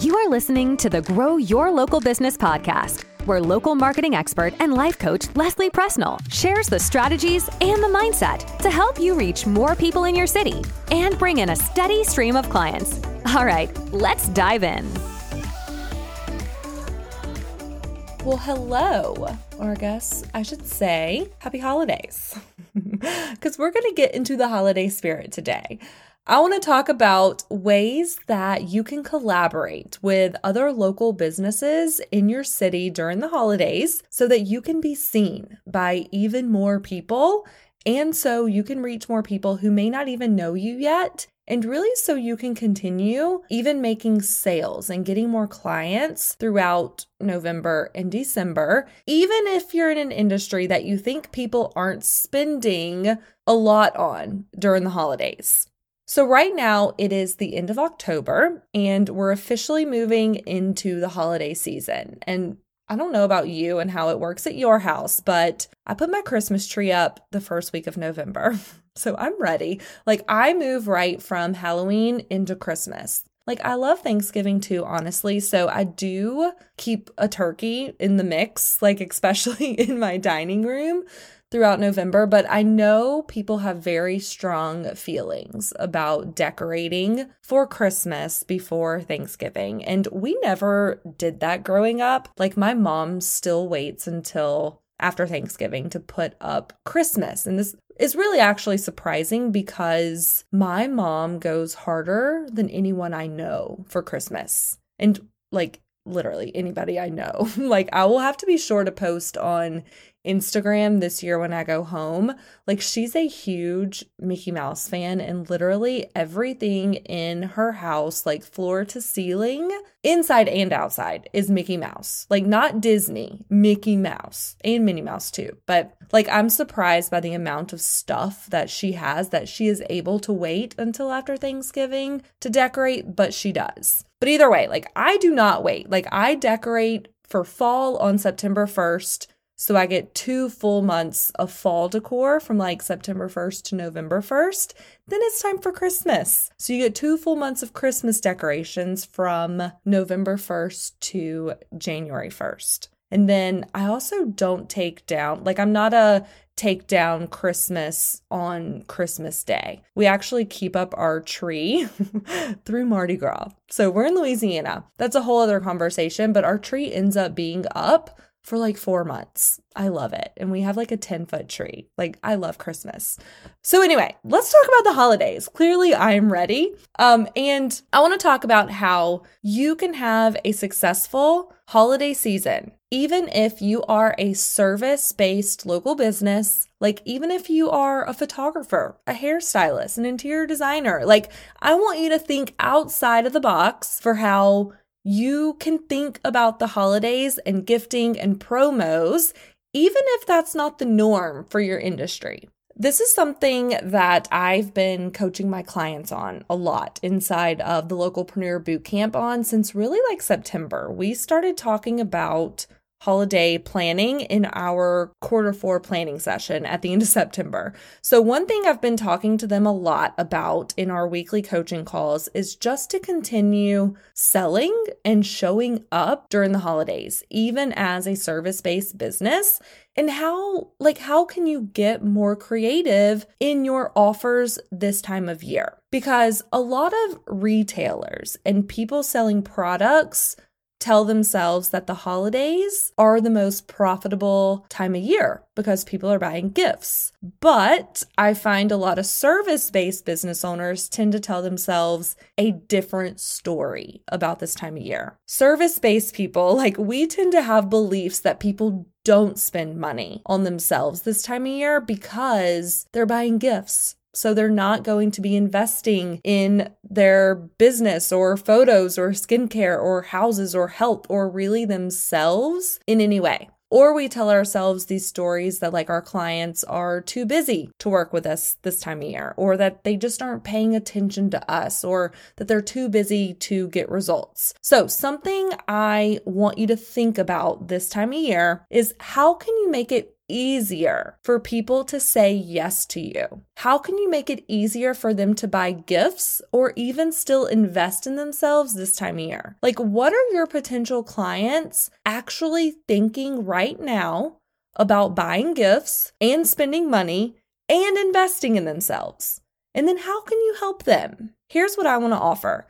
You are listening to the Grow Your Local Business podcast, where local marketing expert and life coach Leslie Presnall shares the strategies and the mindset to help you reach more people in your city and bring in a steady stream of clients. All right, let's dive in. Well, hello, or I guess I should say happy holidays, because we're going to get into the holiday spirit today. I want to talk about ways that you can collaborate with other local businesses in your city during the holidays so that you can be seen by even more people. And so you can reach more people who may not even know you yet. And really, so you can continue even making sales and getting more clients throughout November and December, even if you're in an industry that you think people aren't spending a lot on during the holidays. So, right now it is the end of October and we're officially moving into the holiday season. And I don't know about you and how it works at your house, but I put my Christmas tree up the first week of November. So, I'm ready. Like, I move right from Halloween into Christmas. Like, I love Thanksgiving too, honestly. So, I do keep a turkey in the mix, like, especially in my dining room throughout November, but I know people have very strong feelings about decorating for Christmas before Thanksgiving. And we never did that growing up. Like my mom still waits until after Thanksgiving to put up Christmas. And this is really actually surprising because my mom goes harder than anyone I know for Christmas. And like literally anybody I know. like I will have to be sure to post on Instagram this year when I go home. Like, she's a huge Mickey Mouse fan, and literally everything in her house, like floor to ceiling, inside and outside, is Mickey Mouse. Like, not Disney, Mickey Mouse, and Minnie Mouse too. But, like, I'm surprised by the amount of stuff that she has that she is able to wait until after Thanksgiving to decorate, but she does. But either way, like, I do not wait. Like, I decorate for fall on September 1st so I get two full months of fall decor from like September 1st to November 1st. Then it's time for Christmas. So you get two full months of Christmas decorations from November 1st to January 1st. And then I also don't take down, like, I'm not a take down Christmas on Christmas Day. We actually keep up our tree through Mardi Gras. So we're in Louisiana. That's a whole other conversation, but our tree ends up being up for like four months. I love it. And we have like a 10 foot tree. Like, I love Christmas. So, anyway, let's talk about the holidays. Clearly, I'm ready. Um, and I want to talk about how you can have a successful holiday season, even if you are a service based local business. Like, even if you are a photographer, a hairstylist, an interior designer, like, I want you to think outside of the box for how you can think about the holidays and gifting and promos, even if that's not the norm for your industry. This is something that I've been coaching my clients on a lot inside of the Localpreneur Bootcamp on since really like September. We started talking about holiday planning in our quarter four planning session at the end of September. So, one thing I've been talking to them a lot about in our weekly coaching calls is just to continue selling and showing up during the holidays, even as a service based business. And how, like, how can you get more creative in your offers this time of year? Because a lot of retailers and people selling products tell themselves that the holidays are the most profitable time of year because people are buying gifts. But I find a lot of service based business owners tend to tell themselves a different story about this time of year. Service based people, like we tend to have beliefs that people don't spend money on themselves this time of year because they're buying gifts so they're not going to be investing in their business or photos or skincare or houses or health or really themselves in any way. Or we tell ourselves these stories that, like, our clients are too busy to work with us this time of year, or that they just aren't paying attention to us, or that they're too busy to get results. So, something I want you to think about this time of year is how can you make it easier for people to say yes to you? How can you make it easier for them to buy gifts or even still invest in themselves this time of year? Like, what are your potential clients actually thinking right now about buying gifts and spending money and investing in themselves? And then how can you help them? Here's what I want to offer.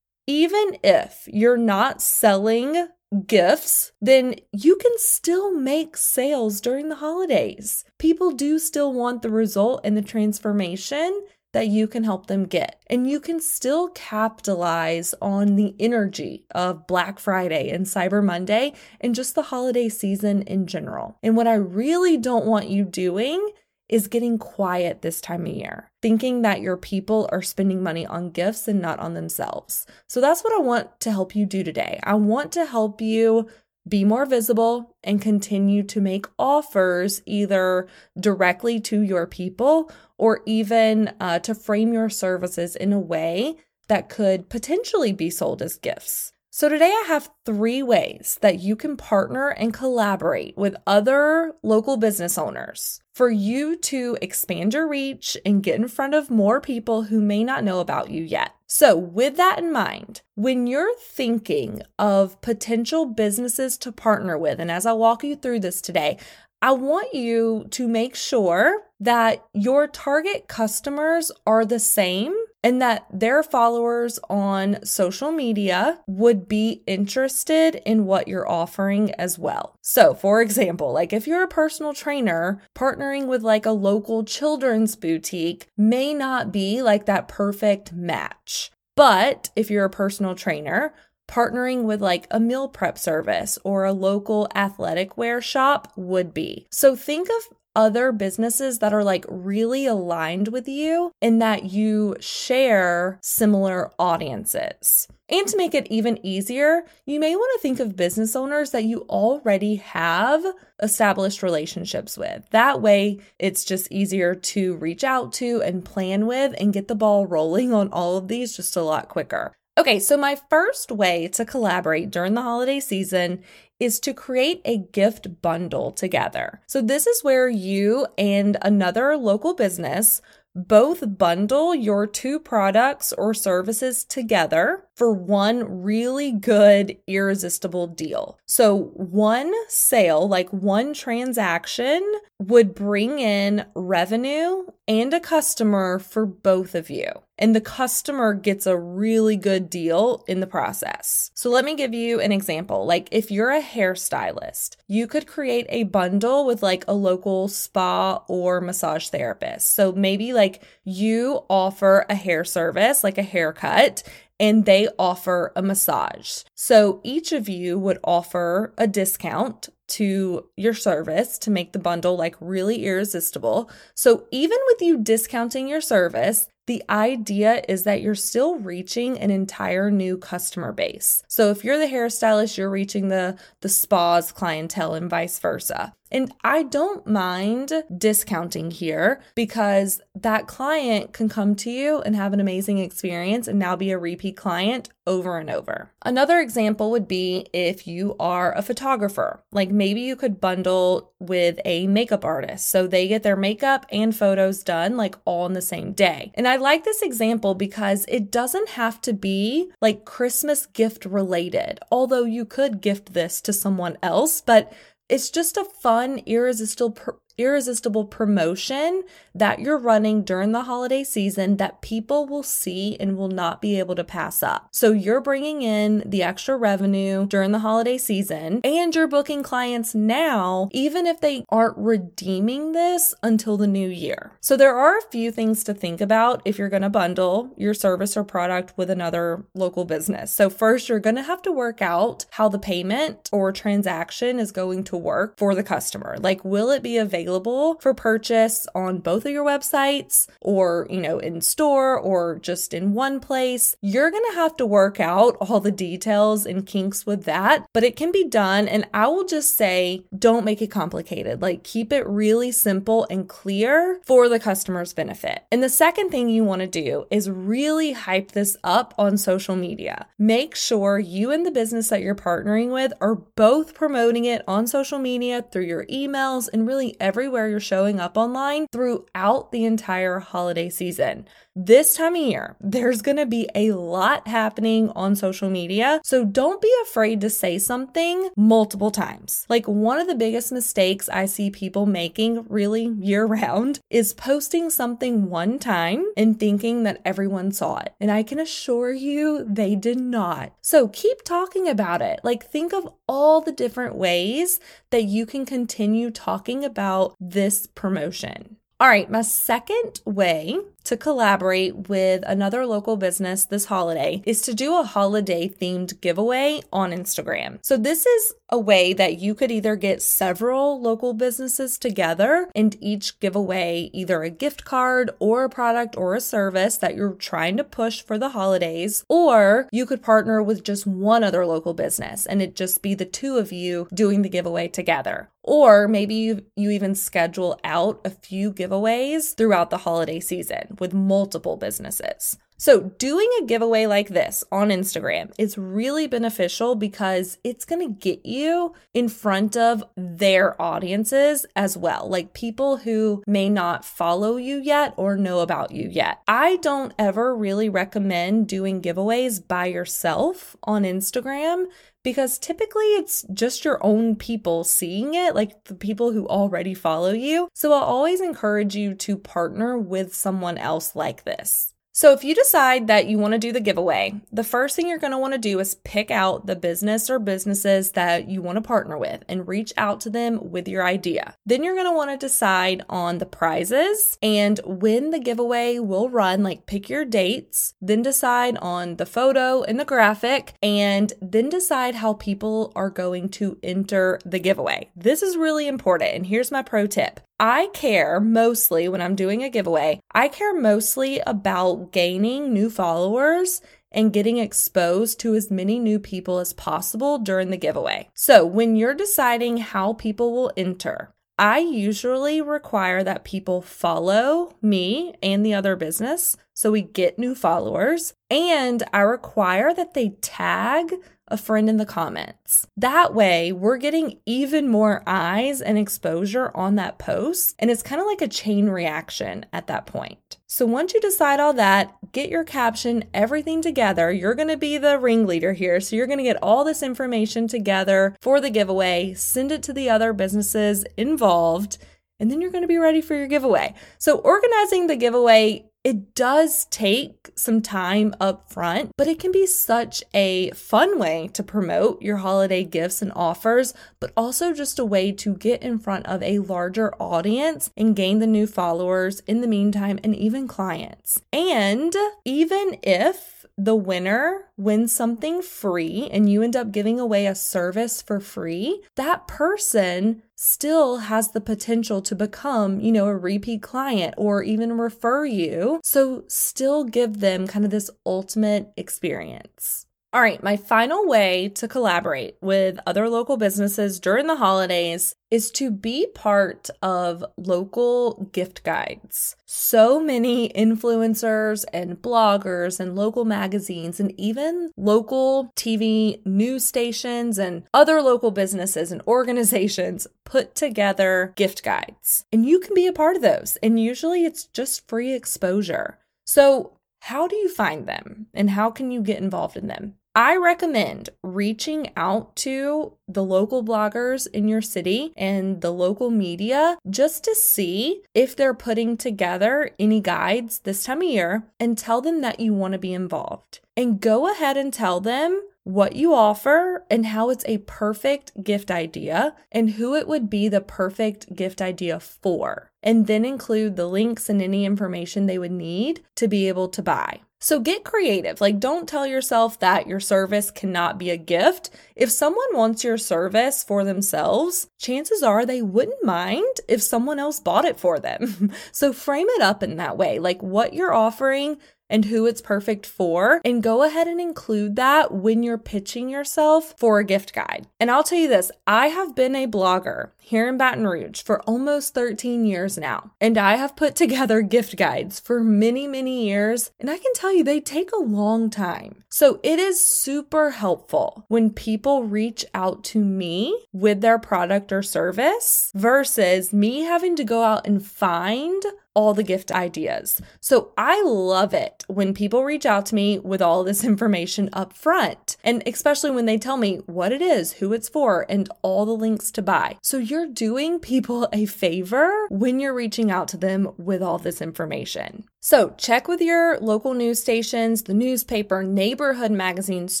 Even if you're not selling gifts, then you can still make sales during the holidays. People do still want the result and the transformation that you can help them get. And you can still capitalize on the energy of Black Friday and Cyber Monday and just the holiday season in general. And what I really don't want you doing is getting quiet this time of year, thinking that your people are spending money on gifts and not on themselves. So that's what I want to help you do today. I want to help you be more visible and continue to make offers either directly to your people or even uh, to frame your services in a way that could potentially be sold as gifts. So, today I have three ways that you can partner and collaborate with other local business owners for you to expand your reach and get in front of more people who may not know about you yet. So, with that in mind, when you're thinking of potential businesses to partner with, and as I walk you through this today, I want you to make sure that your target customers are the same and that their followers on social media would be interested in what you're offering as well. So, for example, like if you're a personal trainer, partnering with like a local children's boutique may not be like that perfect match. But if you're a personal trainer, partnering with like a meal prep service or a local athletic wear shop would be. So think of other businesses that are like really aligned with you and that you share similar audiences. And to make it even easier, you may want to think of business owners that you already have established relationships with. That way, it's just easier to reach out to and plan with and get the ball rolling on all of these just a lot quicker. Okay, so my first way to collaborate during the holiday season is to create a gift bundle together. So, this is where you and another local business both bundle your two products or services together for one really good, irresistible deal. So, one sale, like one transaction, would bring in revenue and a customer for both of you. And the customer gets a really good deal in the process. So, let me give you an example. Like, if you're a hairstylist, you could create a bundle with like a local spa or massage therapist. So, maybe like you offer a hair service, like a haircut, and they offer a massage. So each of you would offer a discount to your service to make the bundle like really irresistible. So even with you discounting your service, the idea is that you're still reaching an entire new customer base. So if you're the hairstylist, you're reaching the the spa's clientele and vice versa. And I don't mind discounting here because that client can come to you and have an amazing experience and now be a repeat client over and over. Another example would be if you are a photographer. Like maybe you could bundle with a makeup artist so they get their makeup and photos done like all in the same day. And I like this example because it doesn't have to be like Christmas gift related, although you could gift this to someone else, but it's just a fun, irresistible, irresistible promotion that you're running during the holiday season that people will see and will not be able to pass up. So you're bringing in the extra revenue during the holiday season and you're booking clients now, even if they aren't redeeming this until the new year. So there are a few things to think about if you're going to bundle your service or product with another local business. So first, you're going to have to work out how the payment or transaction is going to work for the customer. Like, will it be available? Available for purchase on both of your websites or, you know, in store or just in one place. You're going to have to work out all the details and kinks with that, but it can be done. And I will just say, don't make it complicated. Like, keep it really simple and clear for the customer's benefit. And the second thing you want to do is really hype this up on social media. Make sure you and the business that you're partnering with are both promoting it on social media through your emails and really every everywhere you're showing up online throughout the entire holiday season. This time of year, there's going to be a lot happening on social media. So don't be afraid to say something multiple times. Like one of the biggest mistakes I see people making really year round is posting something one time and thinking that everyone saw it. And I can assure you they did not. So keep talking about it. Like think of all the different ways that you can continue talking about this promotion. All right, my second way to collaborate with another local business this holiday is to do a holiday themed giveaway on Instagram. So, this is a way that you could either get several local businesses together and each give away either a gift card or a product or a service that you're trying to push for the holidays, or you could partner with just one other local business and it just be the two of you doing the giveaway together. Or maybe you, you even schedule out a few giveaways throughout the holiday season with multiple businesses. So, doing a giveaway like this on Instagram is really beneficial because it's going to get you in front of their audiences as well, like people who may not follow you yet or know about you yet. I don't ever really recommend doing giveaways by yourself on Instagram because typically it's just your own people seeing it, like the people who already follow you. So I'll always encourage you to partner with someone else like this. So, if you decide that you want to do the giveaway, the first thing you're going to want to do is pick out the business or businesses that you want to partner with and reach out to them with your idea. Then you're going to want to decide on the prizes and when the giveaway will run, like pick your dates, then decide on the photo and the graphic, and then decide how people are going to enter the giveaway. This is really important. And here's my pro tip I care mostly when I'm doing a giveaway, I care mostly about gaining new followers and getting exposed to as many new people as possible during the giveaway. So, when you're deciding how people will enter, I usually require that people follow me and the other business so we get new followers. And I require that they tag a friend in the comments. That way, we're getting even more eyes and exposure on that post, and it's kind of like a chain reaction at that point. So once you decide all that, get your caption, everything together. You're going to be the ringleader here. So you're going to get all this information together for the giveaway, send it to the other businesses involved, and then you're going to be ready for your giveaway. So organizing the giveaway it does take some time up front, but it can be such a fun way to promote your holiday gifts and offers, but also just a way to get in front of a larger audience and gain the new followers in the meantime and even clients. And even if the winner wins something free and you end up giving away a service for free, that person still has the potential to become, you know, a repeat client or even refer you. So still give them kind of this ultimate experience. All right, my final way to collaborate with other local businesses during the holidays is to be part of local gift guides. So many influencers and bloggers and local magazines and even local TV news stations and other local businesses and organizations put together gift guides. And you can be a part of those. And usually it's just free exposure. So, how do you find them and how can you get involved in them? I recommend reaching out to the local bloggers in your city and the local media just to see if they're putting together any guides this time of year and tell them that you want to be involved. And go ahead and tell them what you offer and how it's a perfect gift idea and who it would be the perfect gift idea for. And then include the links and any information they would need to be able to buy. So get creative. Like, don't tell yourself that your service cannot be a gift. If someone wants your service for themselves, chances are they wouldn't mind if someone else bought it for them. so frame it up in that way. Like, what you're offering and who it's perfect for, and go ahead and include that when you're pitching yourself for a gift guide. And I'll tell you this I have been a blogger here in Baton Rouge for almost 13 years now, and I have put together gift guides for many, many years, and I can tell you they take a long time. So it is super helpful when people reach out to me with their product or service versus me having to go out and find all the gift ideas. So I love it when people reach out to me with all this information up front, and especially when they tell me what it is, who it's for, and all the links to buy. So you're doing people a favor when you're reaching out to them with all this information. So check with your local news stations, the newspaper, neighborhood magazines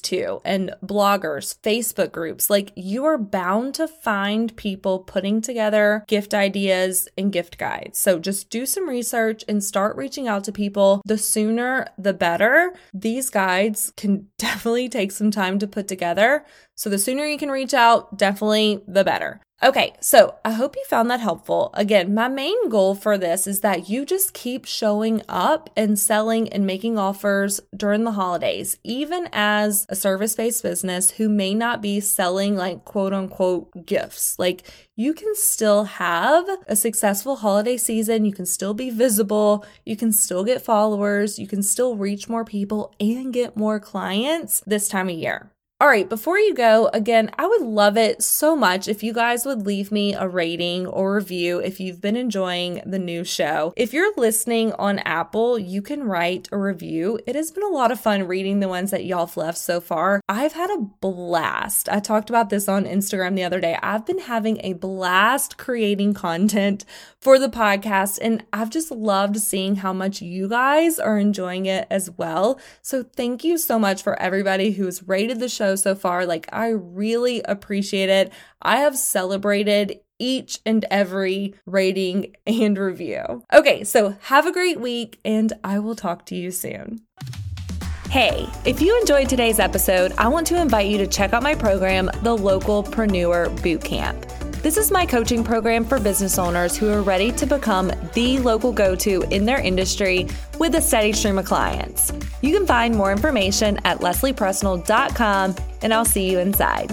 too, and bloggers, Facebook groups. Like you are bound to find people putting together gift ideas and gift guides. So just do some research and start reaching out to people. The sooner, the better. These guides can definitely take some time to put together. So the sooner you can reach out, definitely the better. Okay, so I hope you found that helpful. Again, my main goal for this is that you just keep showing up and selling and making offers during the holidays, even as a service based business who may not be selling like quote unquote gifts. Like you can still have a successful holiday season. You can still be visible. You can still get followers. You can still reach more people and get more clients this time of year. All right, before you go, again, I would love it so much if you guys would leave me a rating or review if you've been enjoying the new show. If you're listening on Apple, you can write a review. It has been a lot of fun reading the ones that y'all have left so far. I've had a blast. I talked about this on Instagram the other day. I've been having a blast creating content for the podcast, and I've just loved seeing how much you guys are enjoying it as well. So, thank you so much for everybody who's rated the show so far. Like, I really appreciate it. I have celebrated each and every rating and review. Okay, so have a great week, and I will talk to you soon. Hey, if you enjoyed today's episode, I want to invite you to check out my program, the Local Localpreneur Bootcamp. This is my coaching program for business owners who are ready to become the local go to in their industry with a steady stream of clients. You can find more information at lesliepresnall.com, and I'll see you inside.